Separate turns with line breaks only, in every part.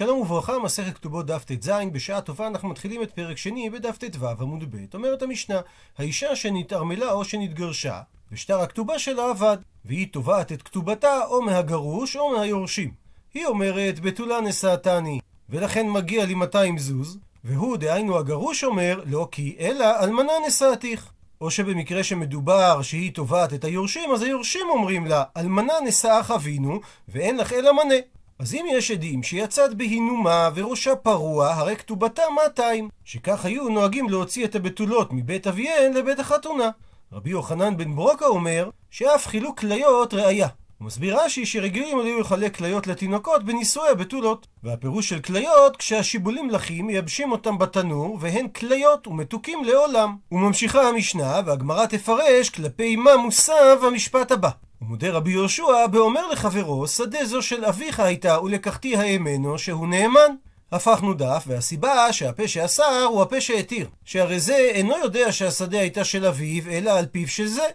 שלום וברכה, מסכת כתובות דף ט"ז, בשעה טובה אנחנו מתחילים את פרק שני בדף ט"ו עמוד ב'. אומרת המשנה, האישה שנתערמלה או שנתגרשה, ושטר הכתובה שלה אבד, והיא תובעת את כתובתה או מהגרוש או מהיורשים. היא אומרת, בתולה נשאתני, ולכן מגיע לי 200 זוז, והוא, דהיינו הגרוש, אומר, לא כי אלא אלמנה נשאתיך. או שבמקרה שמדובר שהיא תובעת את היורשים, אז היורשים אומרים לה, אלמנה נשאך אבינו, ואין לך אלא מנה. אז אם יש עדים שיצאת בהינומה וראשה פרוע, הרי כתובתה 200, שכך היו נוהגים להוציא את הבתולות מבית אביהן לבית החתונה. רבי יוחנן בן ברוקה אומר שאף חילוק כליות ראיה. הוא מסביר רש"י שרגילים היו לחלק כליות לתינוקות בנישואי הבתולות. והפירוש של כליות, כשהשיבולים לחים מייבשים אותם בתנור, והן כליות ומתוקים לעולם. וממשיכה המשנה, והגמרא תפרש כלפי מה מוסב המשפט הבא. ומודה רבי יהושע באומר לחברו, שדה זו של אביך הייתה ולקחתי האמנו שהוא נאמן. הפכנו דף, והסיבה שהפה שאסר הוא הפה שהתיר. שהרי זה אינו יודע שהשדה הייתה של אביו, אלא על פיו של זה.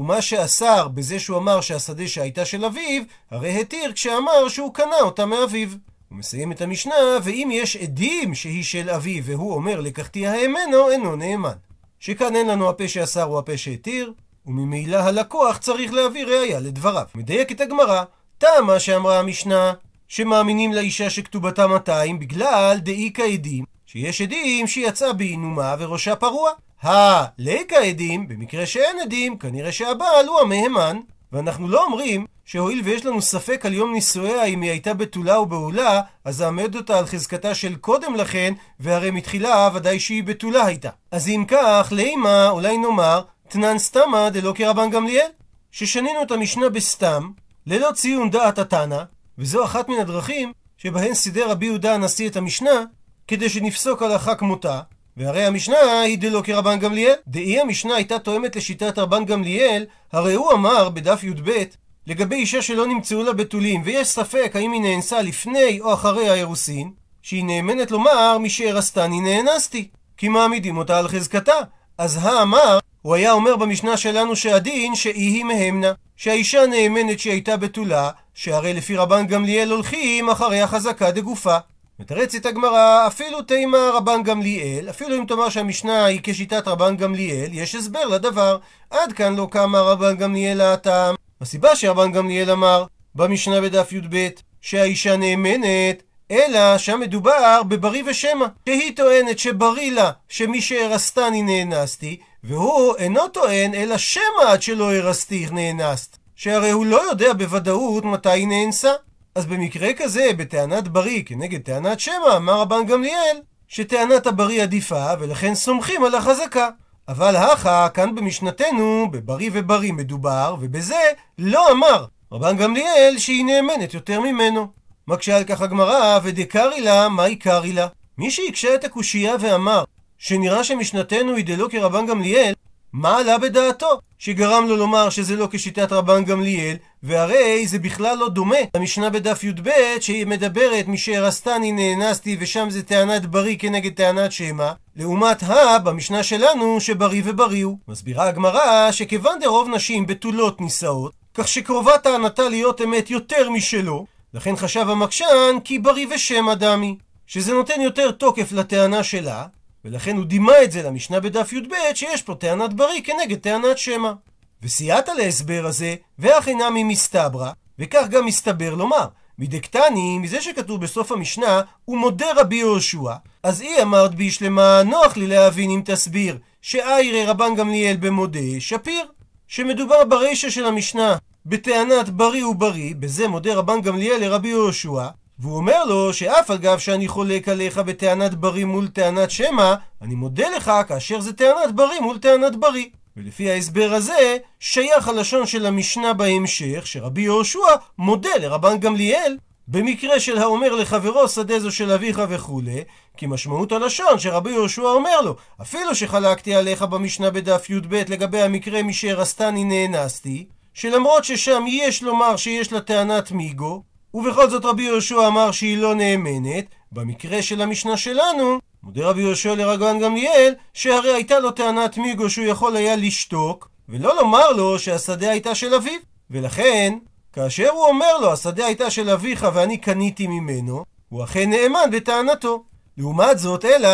ומה שאסר בזה שהוא אמר שהשדה שהייתה של אביו, הרי התיר כשאמר שהוא קנה אותה מאביו. הוא מסיים את המשנה, ואם יש עדים שהיא של אביו, והוא אומר לקחתי האמנו, אינו נאמן. שכאן אין לנו הפה שאסר הוא הפה שהתיר, וממילא הלקוח צריך להביא ראייה לדבריו. מדייקת הגמרא, טעמה שאמרה המשנה, שמאמינים לאישה שכתובתה 200 בגלל דאיכא עדים, שיש עדים שיצאה בעינומה וראשה פרוע. הליקא עדים, במקרה שאין עדים, כנראה שהבעל הוא המהימן. ואנחנו לא אומרים שהואיל ויש לנו ספק על יום נישואיה אם היא הייתה בתולה או בעולה, אז אעמד אותה על חזקתה של קודם לכן, והרי מתחילה ודאי שהיא בתולה הייתה. אז אם כך, לימה, אולי נאמר, תנן סתמא דלא כרבן גמליאל, ששנינו את המשנה בסתם, ללא ציון דעת התנא, וזו אחת מן הדרכים שבהן סידר רבי יהודה הנשיא את המשנה, כדי שנפסוק הלכה כמותה, והרי המשנה היא דלא כרבן גמליאל. דאי המשנה הייתה תואמת לשיטת רבן גמליאל, הרי הוא אמר בדף י"ב, לגבי אישה שלא נמצאו לה בתולים, ויש ספק האם היא נאנסה לפני או אחרי האירוסין, שהיא נאמנת לומר משארסתני נאנסתי, כי מעמידים אותה על חזקתה. אז האמר, הוא היה אומר במשנה שלנו שהדין שאי היא מהמנה, שהאישה נאמנת שהייתה בתולה, שהרי לפי רבן גמליאל הולכים אחרי החזקה דגופה. מתרצת הגמרא, אפילו תימא רבן גמליאל, אפילו אם תאמר שהמשנה היא כשיטת רבן גמליאל, יש הסבר לדבר. עד כאן לא קמה רבן גמליאל להטעם. הסיבה שרבן גמליאל אמר במשנה בדף י"ב שהאישה נאמנת, אלא שם מדובר בבריא ושמא, שהיא טוענת שבריא לה שמי שהרסתני נאנסתי, והוא אינו טוען אלא שמא עד שלא הרסתיך נאנסת, שהרי הוא לא יודע בוודאות מתי היא נאנסה. אז במקרה כזה, בטענת בריא כנגד טענת שמא, אמר רבן גמליאל שטענת הבריא עדיפה, ולכן סומכים על החזקה. אבל הכה, כאן במשנתנו, בבריא ובריא מדובר, ובזה לא אמר רבן גמליאל שהיא נאמנת יותר ממנו. מקשה על כך הגמרא, ודקרי לה, מה עיקרי לה? מי שהקשה את הקושייה ואמר שנראה שמשנתנו היא דלא כרבן גמליאל, מה עלה בדעתו שגרם לו לומר שזה לא כשיטת רבן גמליאל, והרי זה בכלל לא דומה למשנה בדף י"ב שהיא מדברת משהרסתני נאנסתי ושם זה טענת בריא כנגד טענת שמא, לעומת הא במשנה שלנו שבריא ובריא הוא. מסבירה הגמרא שכיוון דרוב נשים בתולות נישאות, כך שקרובה טענתה להיות אמת יותר משלו, לכן חשב המקשן כי בריא ושמא דמי, שזה נותן יותר תוקף לטענה שלה, ולכן הוא דימה את זה למשנה בדף י"ב שיש פה טענת בריא כנגד טענת שמא. וסייעת להסבר הזה, ואך אינמי מסתברא, וכך גם מסתבר לומר, מדקתני, מזה שכתוב בסוף המשנה, הוא מודה רבי יהושע, אז היא אמרת בישלמה, נוח לי להבין אם תסביר, שאיירי רבן גמליאל במודה, שפיר. שמדובר ברישא של המשנה, בטענת בריא ובריא, בזה מודה רבן גמליאל לרבי יהושע, והוא אומר לו שאף אגב שאני חולק עליך בטענת בריא מול טענת שמא, אני מודה לך כאשר זה טענת בריא מול טענת בריא. ולפי ההסבר הזה, שייך הלשון של המשנה בהמשך, שרבי יהושע מודה לרבן גמליאל, במקרה של האומר לחברו שדה זו של אביך וכולי, כי משמעות הלשון שרבי יהושע אומר לו, אפילו שחלקתי עליך במשנה בדף י"ב לגבי המקרה משהרסתני נאנסתי, שלמרות ששם יש לומר שיש לה טענת מיגו, ובכל זאת רבי יהושע אמר שהיא לא נאמנת, במקרה של המשנה שלנו, מודה רבי יהושע לרבן גמליאל, שהרי הייתה לו טענת מיגו שהוא יכול היה לשתוק, ולא לומר לו שהשדה הייתה של אביו. ולכן, כאשר הוא אומר לו, השדה הייתה של אביך ואני קניתי ממנו, הוא אכן נאמן בטענתו. לעומת זאת, אלא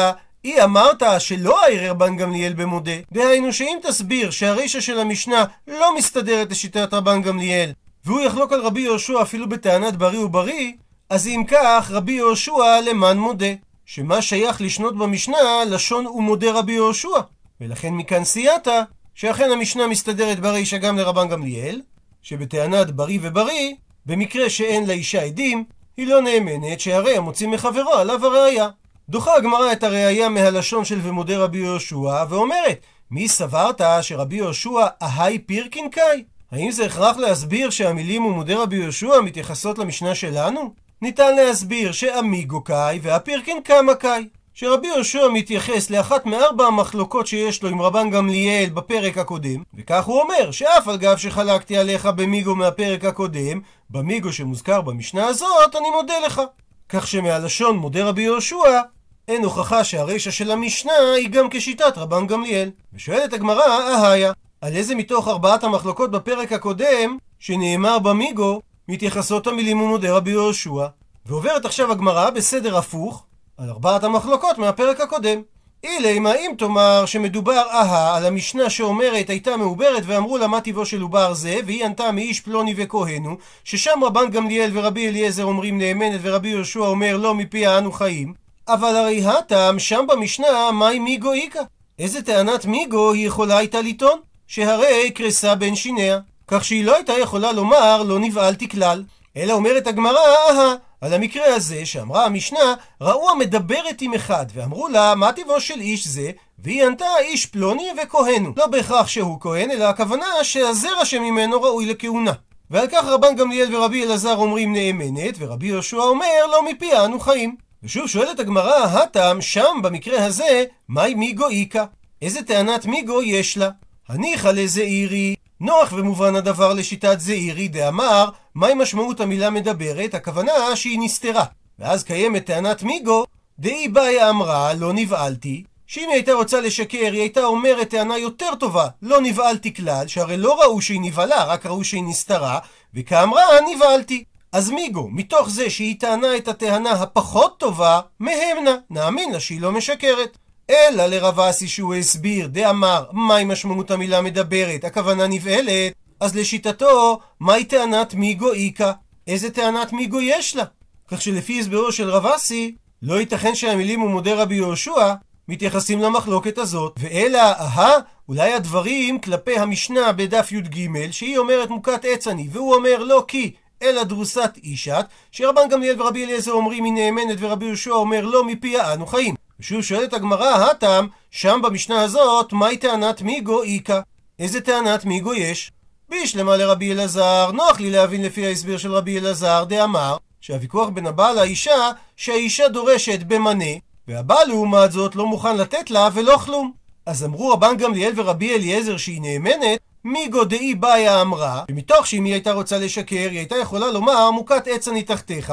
אי אמרת שלא הערער רבן גמליאל במודה. דהיינו שאם תסביר שהרישא של המשנה לא מסתדרת לשיטת רבן גמליאל, והוא יחלוק על רבי יהושע אפילו בטענת בריא ובריא, אז אם כך, רבי יהושע למען מודה. שמה שייך לשנות במשנה, לשון ומודה רבי יהושע. ולכן מכאן סייעת, שאכן המשנה מסתדרת ברישא גם לרבן גמליאל, שבטענת בריא ובריא, במקרה שאין לאישה עדים, היא לא נאמנת שהרי המוציא מחברו עליו הראייה. דוחה הגמרא את הראייה מהלשון של ומודה רבי יהושע, ואומרת, מי סברת שרבי יהושע אהי פירקין קאי? האם זה הכרח להסביר שהמילים ומודה רבי יהושע מתייחסות למשנה שלנו? ניתן להסביר שאמיגו קאי והפירקין קמא קאי. שרבי יהושע מתייחס לאחת מארבע המחלוקות שיש לו עם רבן גמליאל בפרק הקודם, וכך הוא אומר, שאף על גב שחלקתי עליך במיגו מהפרק הקודם, במיגו שמוזכר במשנה הזאת, אני מודה לך. כך שמהלשון מודה רבי יהושע, אין הוכחה שהרישא של המשנה היא גם כשיטת רבן גמליאל. ושואלת הגמרא, אהיה, על איזה מתוך ארבעת המחלוקות בפרק הקודם, שנאמר במיגו, מתייחסות המילים ומודה רבי יהושע? ועוברת עכשיו הגמרא בסדר הפוך, על ארבעת המחלוקות מהפרק הקודם. אילמה אם תאמר שמדובר אהה על המשנה שאומרת הייתה מעוברת ואמרו לה מה טבעו של עובר זה והיא ענתה מאיש פלוני וכהנו ששם רבן גמליאל ורבי אליעזר אומרים נאמנת ורבי יהושע אומר לא מפיה אנו חיים אבל הרי הטעם שם במשנה מהי מיגו איכא איזה טענת מיגו היא יכולה הייתה לטעון? שהרי קרסה בין שיניה כך שהיא לא הייתה יכולה לומר לא נבהלתי כלל אלא אומרת הגמרא אהה על המקרה הזה שאמרה המשנה, ראו המדברת עם אחד, ואמרו לה, מה טבעו של איש זה? והיא ענתה, איש פלוני וכהנו. לא בהכרח שהוא כהן, אלא הכוונה שהזרע שממנו ראוי לכהונה. ועל כך רבן גמליאל ורבי אלעזר אומרים נאמנת, ורבי יהושע אומר, לא מפיה אנו חיים. ושוב שואלת הגמרא, הטעם שם במקרה הזה, מהי מיגו איכא? איזה טענת מיגו יש לה? הניחא לזעירי, נוח ומובן הדבר לשיטת זעירי דאמר, מהי משמעות המילה מדברת? הכוונה שהיא נסתרה. ואז קיימת טענת מיגו, דאי באי אמרה, לא נבהלתי, שאם היא הייתה רוצה לשקר, היא הייתה אומרת טענה יותר טובה, לא נבהלתי כלל, שהרי לא ראו שהיא נבהלה, רק ראו שהיא נסתרה, וכאמרה, נבהלתי. אז מיגו, מתוך זה שהיא טענה את הטענה הפחות טובה, מהמנה, נאמין לה שהיא לא משקרת. אלא לרב אסי שהוא הסביר, דאמר, מהי משמעות המילה מדברת, הכוונה נבהלת, אז לשיטתו, מהי טענת מיגו איכא? איזה טענת מיגו יש לה? כך שלפי הסברו של רב אסי, לא ייתכן שהמילים ומודה רבי יהושע מתייחסים למחלוקת הזאת, ואלא, אהה, אולי הדברים כלפי המשנה בדף י"ג, שהיא אומרת מוכת עץ אני, והוא אומר לא כי, אלא דרוסת אישת, שרבן גמליאל ורבי אליעזר אומרים היא נאמנת ורבי יהושע אומר לא מפיה אנו חיים. ושוב שואלת הגמרא, הטעם, שם במשנה הזאת, מהי טענת מיגו איכא? איזה טענת מיגו יש? בישלמה לרבי אלעזר, נוח לי להבין לפי ההסבר של רבי אלעזר, דאמר, שהוויכוח בין הבעל לאישה, שהאישה דורשת במנה, והבעל לעומת זאת לא מוכן לתת לה ולא כלום. אז אמרו רבן גמליאל ורבי אליעזר שהיא נאמנת, מיגו דאי באיה אמרה, ומתוך שאם היא הייתה רוצה לשקר, היא הייתה יכולה לומר מוכת עץ אני תחתיך,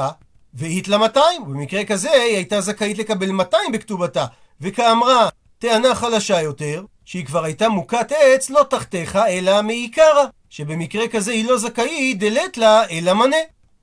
והית לה 200, ובמקרה כזה היא הייתה זכאית לקבל 200 בכתובתה, וכאמרה טענה חלשה יותר, שהיא כבר הייתה מוכת עץ לא תחתיך אלא מעיקרא, שבמקרה כזה היא לא זכאית דלת לה אלא מנה.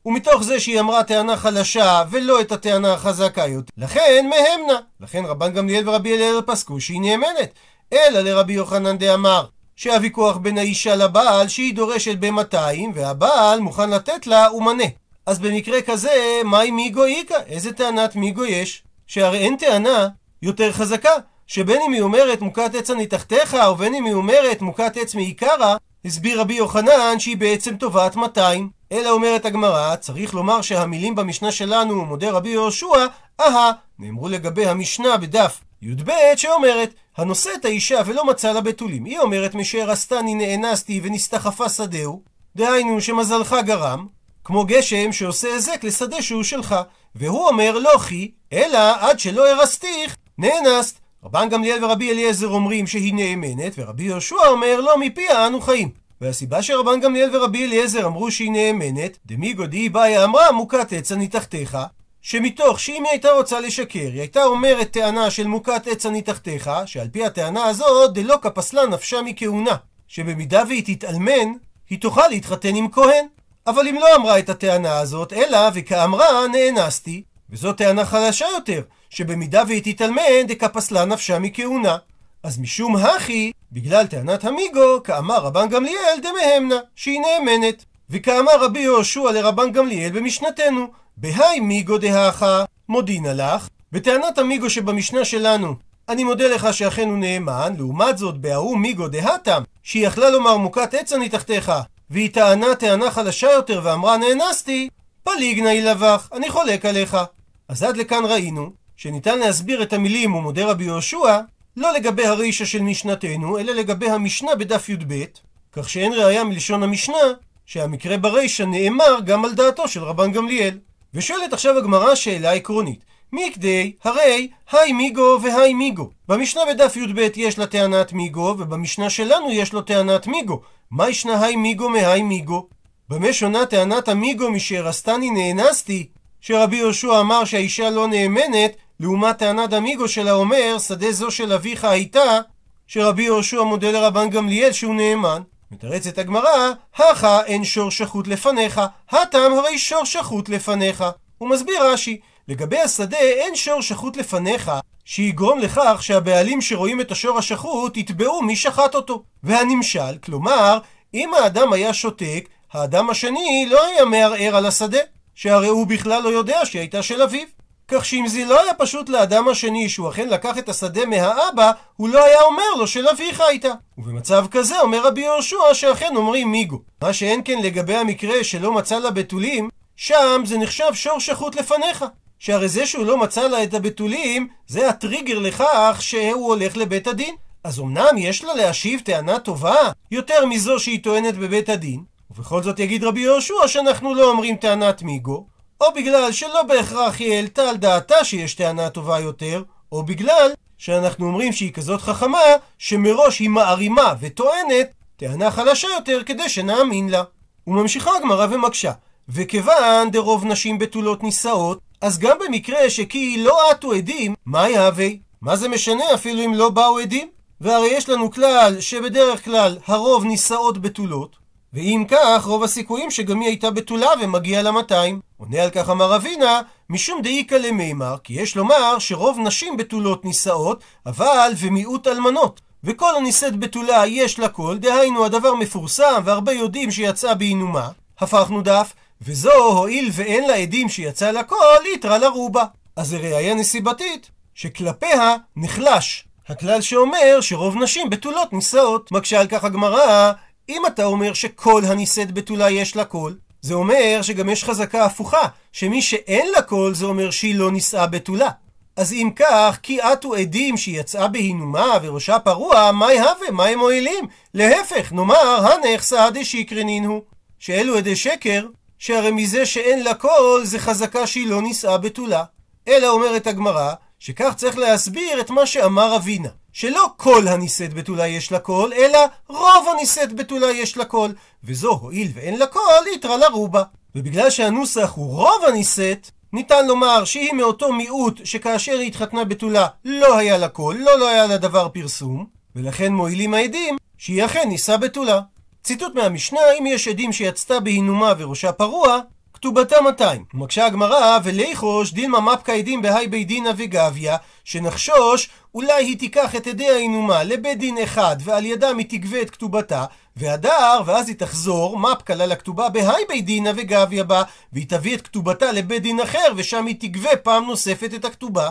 ומתוך זה שהיא אמרה טענה חלשה ולא את הטענה החזקה יותר, לכן מהמנה. לכן רבן גמליאל ורבי אליעזר פסקו שהיא נאמנת. אלא לרבי יוחנן דאמר שהוויכוח בין האישה לבעל שהיא דורשת ב-200 והבעל מוכן לתת לה ומנה. אז במקרה כזה, מהי מיגו איכא? איזה טענת מיגו יש? שהרי אין טענה יותר חזקה, שבין אם היא אומרת מוכת עץ אני תחתיך, ובין אם היא אומרת מוכת עץ מעיקרא, הסביר רבי יוחנן שהיא בעצם תובעת 200. אלא אומרת הגמרא, צריך לומר שהמילים במשנה שלנו, מודה רבי יהושע, אהה, נאמרו לגבי המשנה בדף י"ב שאומרת, הנושא את האישה ולא מצא לה בתולים. היא אומרת, משהרסתני נאנסתי ונסתחפה שדהו, דהיינו שמזלך גרם, כמו גשם שעושה היזק לשדה שהוא שלך. והוא אומר לא כי, אלא עד שלא הרסתיך, נאנסת. רבן גמליאל ורבי אליעזר אומרים שהיא נאמנת, ורבי יהושע אומר לא מפיה אנו חיים. והסיבה שרבן גמליאל ורבי אליעזר אמרו שהיא נאמנת, דמיגו דאי באי אמרה מוכת עץ אני תחתיך, שמתוך שאם היא הייתה רוצה לשקר, היא הייתה אומרת טענה של מוכת עץ אני תחתיך, שעל פי הטענה הזאת דלא כפסלה נפשה מכהונה, שבמידה והיא תתאלמן, היא תוכל להתחתן עם כהן. אבל אם לא אמרה את הטענה הזאת, אלא וכאמרה נאנסתי, וזאת טענה חלשה יותר, שבמידה והיא תתעלמן, דקפסלה נפשה מכהונה. אז משום הכי, בגלל טענת המיגו, כאמר רבן גמליאל דמהמנה, שהיא נאמנת. וכאמר רבי יהושע לרבן גמליאל במשנתנו, בהאי מיגו דהכה, מודינה לך. בטענת המיגו שבמשנה שלנו, אני מודה לך שאכן הוא נאמן, לעומת זאת בההוא מיגו דהתם, שהיא יכלה לומר מוכת עץ אני תחתיך, והיא טענה טענה חלשה יותר ואמרה נאנסתי, פליגנאי לבך, אני חולק עליך. אז עד לכאן ראינו שניתן להסביר את המילים ומודה רבי יהושע לא לגבי הרישא של משנתנו, אלא לגבי המשנה בדף י"ב, כך שאין ראיה מלשון המשנה שהמקרה ברישא נאמר גם על דעתו של רבן גמליאל. ושואלת עכשיו הגמרא שאלה עקרונית. מכדי, הרי, היי מיגו והי מיגו. במשנה בדף י"ב יש לה טענת מיגו, ובמשנה שלנו יש לו טענת מיגו. מה ישנה היי מיגו מהי מיגו? במה שונה טענת המיגו משהרסתני נאנסתי, שרבי יהושע אמר שהאישה לא נאמנת, לעומת טענת המיגו שלה אומר, שדה זו של אביך הייתה, שרבי יהושע מודה לרבן גמליאל שהוא נאמן. מתרצת הגמרא, הכה אין שור שחוט לפניך, הטם הרי שור שחוט לפניך. הוא מסביר רש"י, לגבי השדה אין שור שחוט לפניך, שיגרום לכך שהבעלים שרואים את השור השחוט יתבעו מי שחט אותו. והנמשל, כלומר, אם האדם היה שותק, האדם השני לא היה מערער על השדה, שהרי הוא בכלל לא יודע שהיא הייתה של אביו. כך שאם זה לא היה פשוט לאדם השני שהוא אכן לקח את השדה מהאבא, הוא לא היה אומר לו של אביך הייתה. ובמצב כזה אומר רבי יהושע שאכן אומרים מיגו. מה שאין כן לגבי המקרה שלא מצא לה בתולים, שם זה נחשב שור שחוט לפניך. שהרי זה שהוא לא מצא לה את הבתולים, זה הטריגר לכך שהוא הולך לבית הדין. אז אמנם יש לה להשיב טענה טובה יותר מזו שהיא טוענת בבית הדין, ובכל זאת יגיד רבי יהושע שאנחנו לא אומרים טענת מיגו, או בגלל שלא בהכרח היא העלתה על דעתה שיש טענה טובה יותר, או בגלל שאנחנו אומרים שהיא כזאת חכמה, שמראש היא מערימה וטוענת טענה חלשה יותר כדי שנאמין לה. וממשיכה הגמרא ומקשה, וכיוון דרוב נשים בתולות נישאות, אז גם במקרה שכי לא עטו עדים, מה יהווה? מה זה משנה אפילו אם לא באו עדים? והרי יש לנו כלל שבדרך כלל הרוב נישאות בתולות, ואם כך, רוב הסיכויים שגם היא הייתה בתולה ומגיע לה 200. עונה על כך אמר אבינה, משום דאיקא למימר, כי יש לומר שרוב נשים בתולות נישאות, אבל ומיעוט אלמנות. וכל הנישאת בתולה יש לה קול, דהיינו הדבר מפורסם והרבה יודעים שיצאה בעינומה. הפכנו דף, וזו הואיל ואין לה עדים שיצא קול, ליטרה לרובה. אז זה ראייה נסיבתית, שכלפיה נחלש. הכלל שאומר שרוב נשים בתולות נישאות. מקשה על כך הגמרא, אם אתה אומר שכל הנישאת בתולה יש לה קול, זה אומר שגם יש חזקה הפוכה, שמי שאין לה קול זה אומר שהיא לא נישאה בתולה. אז אם כך, כי אתו עדים שהיא יצאה בהינומה וראשה פרוע, מאי הוי? מה הם מועילים? להפך, נאמר, הנך סהדי שקרי נינהו. שאלו עדי שקר, שהרי מזה שאין לה קול זה חזקה שהיא לא נישאה בתולה. אלא אומרת הגמרא, שכך צריך להסביר את מה שאמר רבינא. שלא כל הנישאת בתולה יש לה קול, אלא רוב הנישאת בתולה יש לה קול. וזו הואיל ואין לה קול, יתרה לרובה. ובגלל שהנוסח הוא רוב הנישאת, ניתן לומר שהיא מאותו מיעוט שכאשר היא התחתנה בתולה לא היה לה קול, לא לא היה לה דבר פרסום, ולכן מועילים העדים שהיא אכן נישאה בתולה. ציטוט מהמשנה, אם יש עדים שיצתה בהינומה וראשה פרוע, כתובתה 200. ומקשה הגמרא, וליחוש דילמה מפקא עדים בהאי בי דינא וגביה, שנחשוש אולי היא תיקח את עדי האינומה לבית דין אחד, ועל ידם היא תגבה את כתובתה, והדר, ואז היא תחזור, מפקא לה לכתובה בהאי בי דינא וגביה בה, והיא תביא את כתובתה לבית דין אחר, ושם היא תגבה פעם נוספת את הכתובה.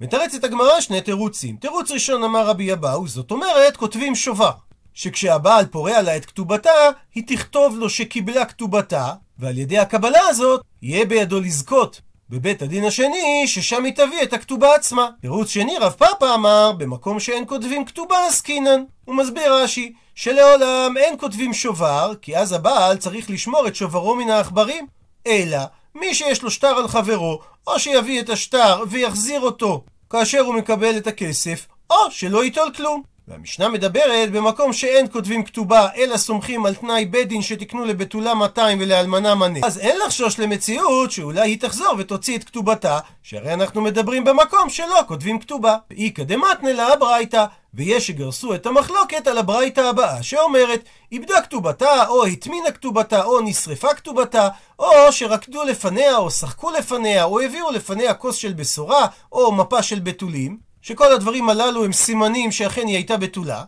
מתרצת הגמרא שני תירוצים. תירוץ ראשון אמר רבי אבאו, זאת אומרת, כותבים שובר. שכשהבעל פורע לה את כתובתה, היא תכתוב לו שקיבלה כתובתה, ועל ידי הקבלה הזאת, יהיה בידו לזכות בבית הדין השני, ששם היא תביא את הכתובה עצמה. תירוץ שני, רב פאפה אמר, במקום שאין כותבים כתובה עסקינן. הוא מסביר רש"י, שלעולם אין כותבים שובר, כי אז הבעל צריך לשמור את שוברו מן העכברים. אלא, מי שיש לו שטר על חברו, או שיביא את השטר ויחזיר אותו כאשר הוא מקבל את הכסף, או שלא ייטול כלום. והמשנה מדברת במקום שאין כותבים כתובה, אלא סומכים על תנאי בית דין שתקנו לבתולה 200 ולאלמנה מנה. אז אין לחשוש למציאות שאולי היא תחזור ותוציא את כתובתה, שהרי אנחנו מדברים במקום שלא כותבים כתובה. ואיכא דמתנא לה הברייתא, ויש שגרסו את המחלוקת על הברייתא הבאה, שאומרת, איבדה כתובתה, או הטמינה כתובתה, או נשרפה כתובתה, או שרקדו לפניה, או שחקו לפניה, או הביאו לפניה כוס של בשורה, או מפה של בתולים. שכל הדברים הללו הם סימנים שאכן היא הייתה בתולה,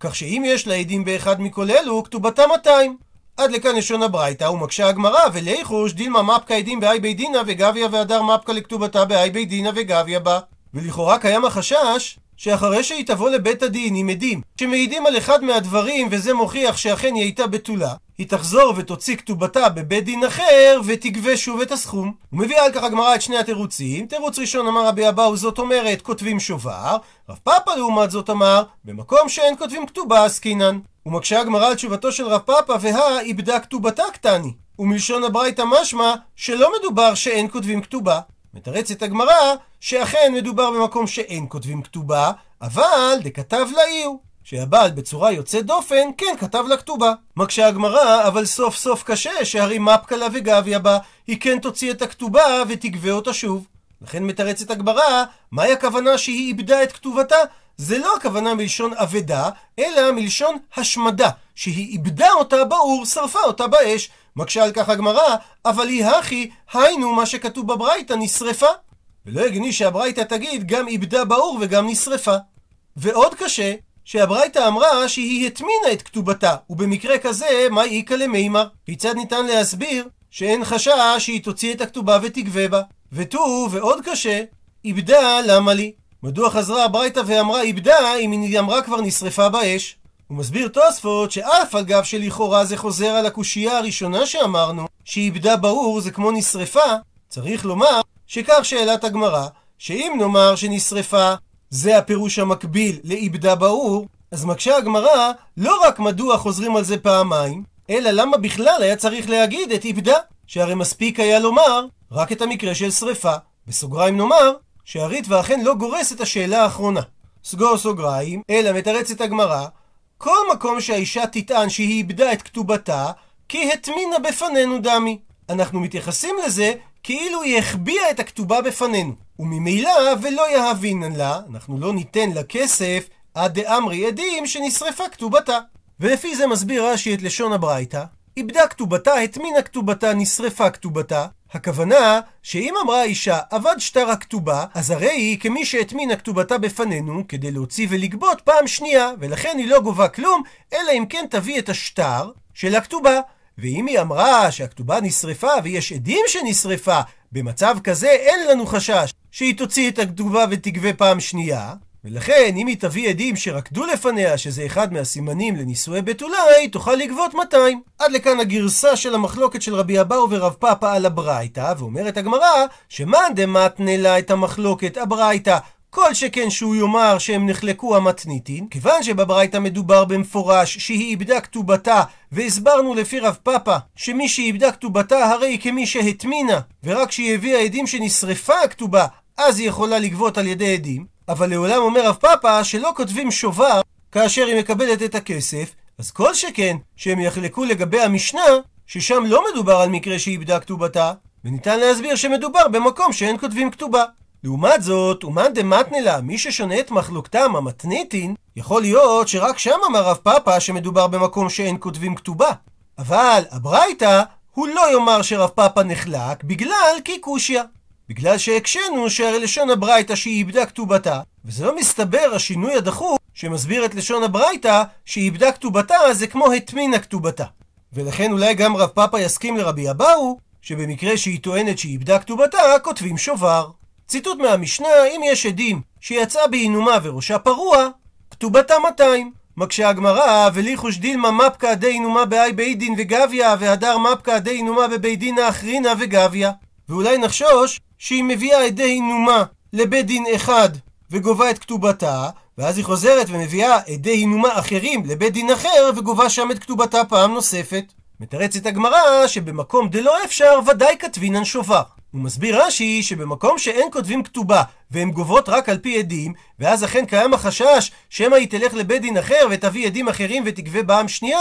כך שאם יש לה עדים באחד מכל אלו, כתובתה 200. עד לכאן לשון הברייתא, ומקשה הגמרא, וליחוש דילמה מפקא עדים באי בי דינא וגביה והדר מפקא לכתובתה באי בי דינא וגביה בה. ולכאורה קיים החשש שאחרי שהיא תבוא לבית הדין עם עדים שמעידים על אחד מהדברים וזה מוכיח שאכן היא הייתה בתולה, היא תחזור ותוציא כתובתה בבית דין אחר ותגבה שוב את הסכום. ומביאה על כך הגמרא את שני התירוצים. תירוץ ראשון אמר רבי אבאו זאת אומרת כותבים שובר, רב פאפא לעומת זאת אמר במקום שאין כותבים כתובה עסקינן. ומקשה הגמרא על תשובתו של רב פאפא והא איבדה כתובתה קטני. ומלשון הברייתא משמע שלא מדובר שאין כותבים כתובה, מתרצת הגמרא שאכן מדובר במקום שאין כותבים כתובה, אבל דכתב לעיר. שהבעל בצורה יוצאת דופן, כן כתב לה כתובה. מקשה הגמרא, אבל סוף סוף קשה, שהרי מפקא לה וגביה בה, היא כן תוציא את הכתובה ותגבה אותה שוב. לכן מתרצת הגמרא, מהי הכוונה שהיא איבדה את כתובתה? זה לא הכוונה מלשון אבדה, אלא מלשון השמדה, שהיא איבדה אותה באור, שרפה אותה באש. מקשה על כך הגמרא, אבל היא הכי, היינו מה שכתוב בברייתא, נשרפה. ולא הגיוני שהברייתא תגיד גם איבדה באור וגם נשרפה. ועוד קשה, שהברייתא אמרה שהיא הטמינה את כתובתה, ובמקרה כזה, מה איכא למימר? כיצד ניתן להסביר שאין חשש שהיא תוציא את הכתובה ותגבה בה? ותו, ועוד קשה, איבדה למה לי? מדוע חזרה הברייתא ואמרה איבדה אם היא אמרה כבר נשרפה באש? הוא מסביר תוספות שאף על גב שלכאורה זה חוזר על הקושייה הראשונה שאמרנו, שאיבדה באור זה כמו נשרפה, צריך לומר שכך שאלת הגמרא, שאם נאמר שנשרפה זה הפירוש המקביל לאיבדה באור, אז מקשה הגמרא לא רק מדוע חוזרים על זה פעמיים, אלא למה בכלל היה צריך להגיד את איבדה, שהרי מספיק היה לומר רק את המקרה של שרפה. בסוגריים נאמר שהריטב"א אכן לא גורס את השאלה האחרונה. סגור סוגריים, אלא מתרצת הגמרא, כל מקום שהאישה תטען שהיא איבדה את כתובתה, כי הטמינה בפנינו דמי. אנחנו מתייחסים לזה כאילו היא החביאה את הכתובה בפנינו. וממילא ולא יהבינן לה, אנחנו לא ניתן לה כסף עד דאמרי עדים שנשרפה כתובתה. ולפי זה מסביר רש"י את לשון הברייתא, איבדה כתובתה, הטמינה כתובתה, נשרפה כתובתה. הכוונה שאם אמרה האישה אבד שטר הכתובה, אז הרי היא כמי שהטמינה כתובתה בפנינו כדי להוציא ולגבות פעם שנייה, ולכן היא לא גובה כלום, אלא אם כן תביא את השטר של הכתובה. ואם היא אמרה שהכתובה נשרפה ויש עדים שנשרפה, במצב כזה אין לנו חשש שהיא תוציא את הכתובה ותגבה פעם שנייה, ולכן אם היא תביא עדים שרקדו לפניה שזה אחד מהסימנים לנישואי בתולה, היא תוכל לגבות 200. עד לכאן הגרסה של המחלוקת של רבי אבאו ורב פאפא על הברייתא, ואומרת הגמרא, שמאן דמתנה לה את המחלוקת הברייתא כל שכן שהוא יאמר שהם נחלקו המתניתין, כיוון שבברייתא מדובר במפורש שהיא איבדה כתובתה, והסברנו לפי רב פאפא שמי שאיבדה כתובתה הרי היא כמי שהטמינה, ורק כשהיא הביאה עדים שנשרפה הכתובה, אז היא יכולה לגבות על ידי עדים, אבל לעולם אומר רב פאפא שלא כותבים שובר כאשר היא מקבלת את הכסף, אז כל שכן שהם יחלקו לגבי המשנה, ששם לא מדובר על מקרה שאיבדה כתובתה, וניתן להסביר שמדובר במקום שאין כותבים כתובה. לעומת זאת, אומן דמתנה לה, מי ששונה את מחלוקתם המתניתין, יכול להיות שרק שם אמר רב פאפא שמדובר במקום שאין כותבים כתובה. אבל הברייתא, הוא לא יאמר שרב פאפא נחלק בגלל כי קושיא. בגלל שהקשינו שהרי לשון הברייתא שהיא איבדה כתובתה, וזה לא מסתבר השינוי הדחוף שמסביר את לשון הברייתא שהיא איבדה כתובתה זה כמו הטמינה כתובתה. ולכן אולי גם רב פאפא יסכים לרבי אבאו שבמקרה שהיא טוענת שהיא איבדה כתובתה כותבים שובר. ציטוט מהמשנה, אם יש עדים שיצאה בעינומה וראשה פרוע, כתובתה 200. מקשה הגמרא, וליחוש דילמה מפקא די עינומה באי בית דין וגביה, והדר מפקא די עינומה בבית דין האחרינה וגביה. ואולי נחשוש שהיא מביאה עדי עינומה לבית דין אחד וגובה את כתובתה, ואז היא חוזרת ומביאה עדי עינומה אחרים לבית דין אחר וגובה שם את כתובתה פעם נוספת. מתרצת הגמרא שבמקום דלא אפשר ודאי כתבינן שובר. הוא מסביר רש"י שבמקום שאין כותבים כתובה והן גובות רק על פי עדים, ואז אכן קיים החשש שמא היא תלך לבית דין אחר ותביא עדים אחרים ותגבה בעם שנייה,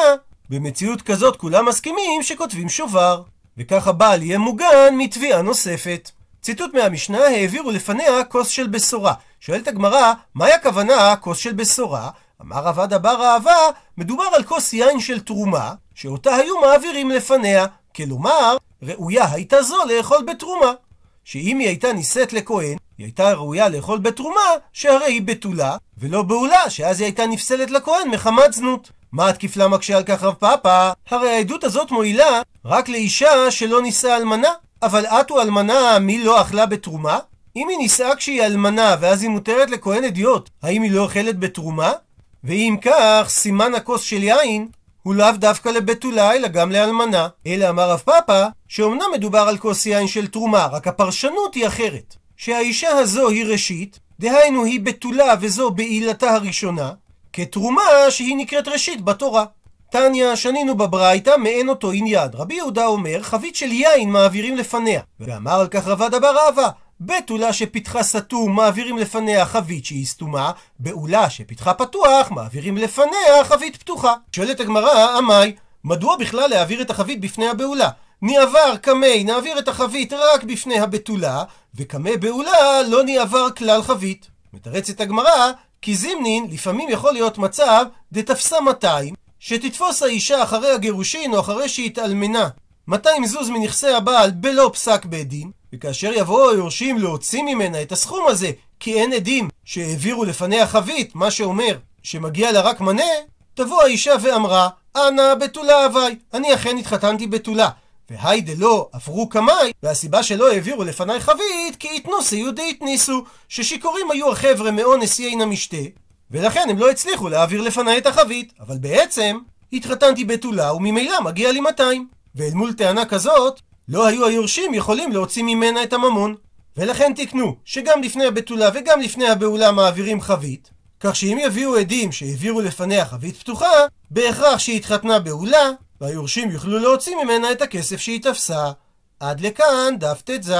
במציאות כזאת כולם מסכימים שכותבים שובר. וכך הבעל יהיה מוגן מתביעה נוספת. ציטוט מהמשנה העבירו לפניה כוס של בשורה. שואלת הגמרא, מהי הכוונה כוס של בשורה? אמר רבד אבר אהבה, מדובר על כוס יין של תרומה, שאותה היו מעבירים לפניה. כלומר, ראויה הייתה זו לאכול בתרומה. שאם היא הייתה נישאת לכהן, היא הייתה ראויה לאכול בתרומה, שהרי היא בתולה, ולא בעולה, שאז היא הייתה נפסלת לכהן מחמת זנות. מה התקיף לה מקשה על כך רב פאפא? הרי העדות הזאת מועילה רק לאישה שלא נישאה אלמנה. אבל את הוא אלמנה, מי לא אכלה בתרומה? אם היא נישאה כשהיא אלמנה, ואז היא מותרת לכהן אדיוט, האם היא לא אוכלת בתרומה? ואם כך, סימן הכוס של יין הוא לאו דווקא לבתולה, אלא גם לאלמנה. אלא אמר רב פאפא, שאומנם מדובר על כוס יין של תרומה, רק הפרשנות היא אחרת. שהאישה הזו היא ראשית, דהיינו היא בתולה וזו בעילתה הראשונה, כתרומה שהיא נקראת ראשית בתורה. תניא, שנינו בברייתא, מעין אותו עניין. רבי יהודה אומר, חבית של יין מעבירים לפניה. ואמר על כך רבד אבר רבא, בתולה שפתחה סתום מעבירים לפניה חבית שהיא סתומה, בעולה שפתחה פתוח מעבירים לפניה חבית פתוחה. שואלת הגמרא, עמי, מדוע בכלל להעביר את החבית בפני הבעולה? ניעבר קמי, נעביר את החבית רק בפני הבתולה, וקמי בעולה לא ניעבר כלל חבית. מתרצת הגמרא, כי זימנין לפעמים יכול להיות מצב דתפסה 200, שתתפוס האישה אחרי הגירושין או אחרי שהתאלמנה 200 זוז מנכסי הבעל בלא פסק בית דין, וכאשר יבואו היורשים להוציא ממנה את הסכום הזה, כי אין עדים שהעבירו לפניה חבית, מה שאומר שמגיע לה רק מנה, תבוא האישה ואמרה, אנא בתולה הווי, אני אכן התחתנתי בתולה. והי דלא עברו קמאי, והסיבה שלא העבירו לפניי חבית, כי יתנוסי יהודית ניסו, ששיכורים היו החבר'ה מאונס יינה המשתה, ולכן הם לא הצליחו להעביר לפניי את החבית. אבל בעצם, התחתנתי בתולה וממילא מגיע לי 200. ואל מול טענה כזאת, לא היו היורשים יכולים להוציא ממנה את הממון. ולכן תקנו שגם לפני הבתולה וגם לפני הבעולה מעבירים חבית, כך שאם יביאו עדים שהעבירו לפניה חבית פתוחה, בהכרח שהיא התחתנה בעולה, והיורשים יוכלו להוציא ממנה את הכסף שהיא תפסה. עד לכאן דף ט"ז.